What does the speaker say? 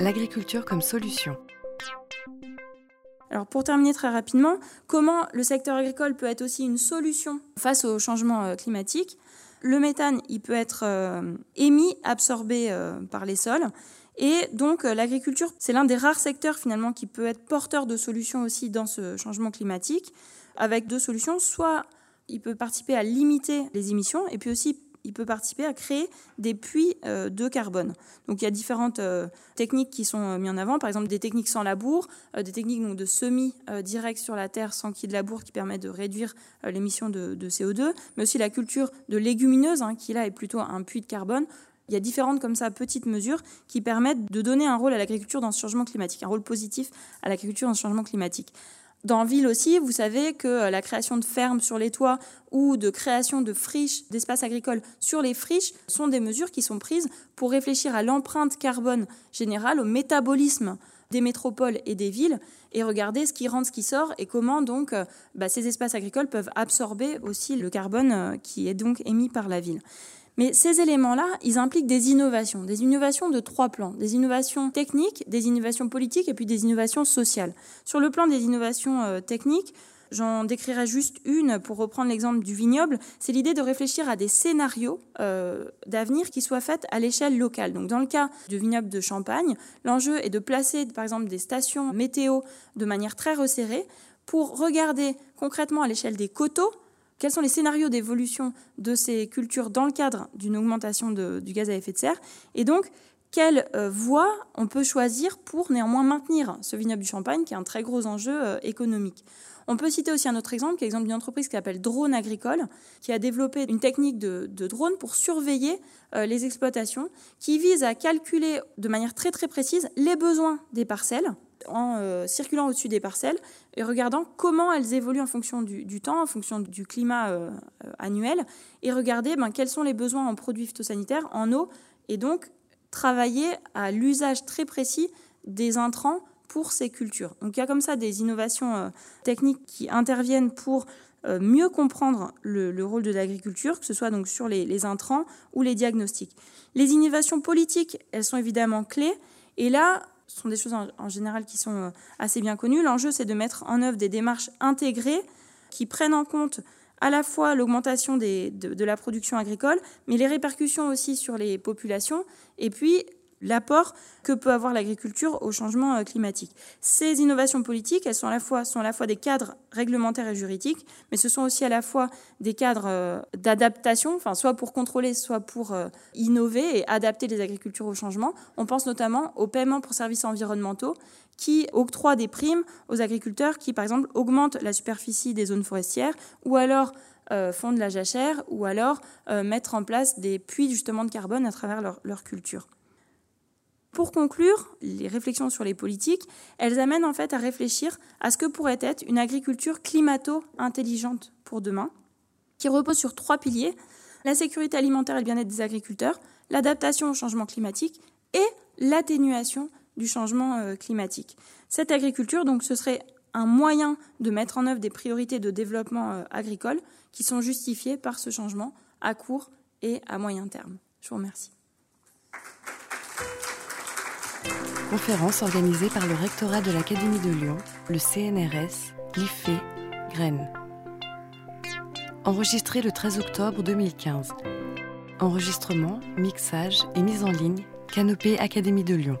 L'agriculture comme solution. Alors pour terminer très rapidement, comment le secteur agricole peut être aussi une solution face au changement euh, climatique? Le méthane, il peut être euh, émis, absorbé euh, par les sols. Et donc l'agriculture, c'est l'un des rares secteurs finalement qui peut être porteur de solutions aussi dans ce changement climatique, avec deux solutions. Soit il peut participer à limiter les émissions, et puis aussi il peut participer à créer des puits euh, de carbone. Donc il y a différentes euh, techniques qui sont euh, mises en avant, par exemple des techniques sans labour, des techniques donc, de semis direct sur la terre sans qu'il y ait de labour qui permet de réduire l'émission de, CO2, mais aussi la culture de légumineuses, hein, qui là est plutôt un puits de carbone. Il y a différentes comme ça petites mesures qui permettent de donner un rôle à l'agriculture dans ce changement climatique, un rôle positif à l'agriculture dans ce changement climatique. Dans ville aussi, vous savez que euh, la création de fermes sur les toits ou de création de friches, d'espaces agricoles sur les friches sont des mesures qui sont prises pour réfléchir à l'empreinte carbone générale, au métabolisme des métropoles et des villes et regarder ce qui rentre, ce qui sort et comment donc euh, bah, ces espaces agricoles peuvent absorber aussi le carbone euh, qui est donc émis par la ville. Mais ces éléments-là, ils impliquent des innovations, des innovations de trois plans, des innovations techniques, des innovations politiques et puis des innovations sociales. Sur le plan des innovations euh, techniques, J'en décrirai juste une pour reprendre l'exemple du vignoble. C'est l'idée de réfléchir à des scénarios euh, d'avenir qui soient faits à l'échelle locale. Donc, dans le cas du vignoble de Champagne, l'enjeu est de placer, par exemple, des stations météo de manière très resserrée pour regarder concrètement à l'échelle des coteaux quels sont les scénarios d'évolution de ces cultures dans le cadre d'une augmentation du gaz à effet de serre Et donc, quelle euh, voie on peut choisir pour néanmoins maintenir ce vignoble du Champagne, qui est un très gros enjeu euh, économique? On peut citer aussi un autre exemple, qui est l'exemple d'une entreprise qui s'appelle Drone Agricole, qui a développé une technique de, drone pour surveiller euh, les exploitations, qui vise à calculer de manière très très précise les besoins des parcelles en euh, circulant au-dessus des parcelles et regardant comment elles évoluent en fonction du, temps, en fonction du climat euh, euh, annuel, et regarder ben, quels sont les besoins en produits phytosanitaires, en eau, et donc travailler à l'usage très précis des intrants pour ces cultures. Donc il y a comme ça des innovations techniques qui interviennent pour mieux comprendre le, rôle de l'agriculture, que ce soit donc sur les, les intrants ou les diagnostics. Les innovations politiques, elles sont évidemment clés. Et là, ce sont des choses en, général qui sont euh, assez bien connues. L'enjeu, c'est de mettre en œuvre des démarches intégrées qui prennent en compte à la fois l'augmentation de, de, la production agricole, mais les répercussions aussi sur les populations, et puis l'apport que peut avoir l'agriculture au changement euh, climatique. Ces innovations politiques, elles sont à, la fois, des cadres réglementaires et juridiques, mais ce sont aussi à la fois des cadres euh, d'adaptation, soit pour contrôler, soit pour euh, innover et adapter les agricultures au changement. On pense notamment au paiement pour services environnementaux qui octroient des primes aux agriculteurs qui, par exemple, augmentent la superficie des zones forestières ou alors font de la jachère ou alors mettre en place des puits justement de carbone à travers leur, leur culture. Pour conclure, les réflexions sur les politiques, elles amènent en fait à réfléchir à ce que pourrait être une agriculture climato-intelligente pour demain, qui repose sur trois piliers la sécurité alimentaire et le bien-être des agriculteurs, l'adaptation au changement climatique et l'atténuation du changement euh, climatique. Cette agriculture, donc, ce serait un moyen de mettre en œuvre des priorités de développement euh, agricole qui sont justifiées par ce changement à court et à moyen terme. Je vous remercie. Conférence organisée par le rectorat de l'Académie de Lyon, le CNRS, l'IFE, Graines. Enregistré le 13 octobre 2015. Enregistrement, mixage et mise en ligne, Canopée Académie de Lyon.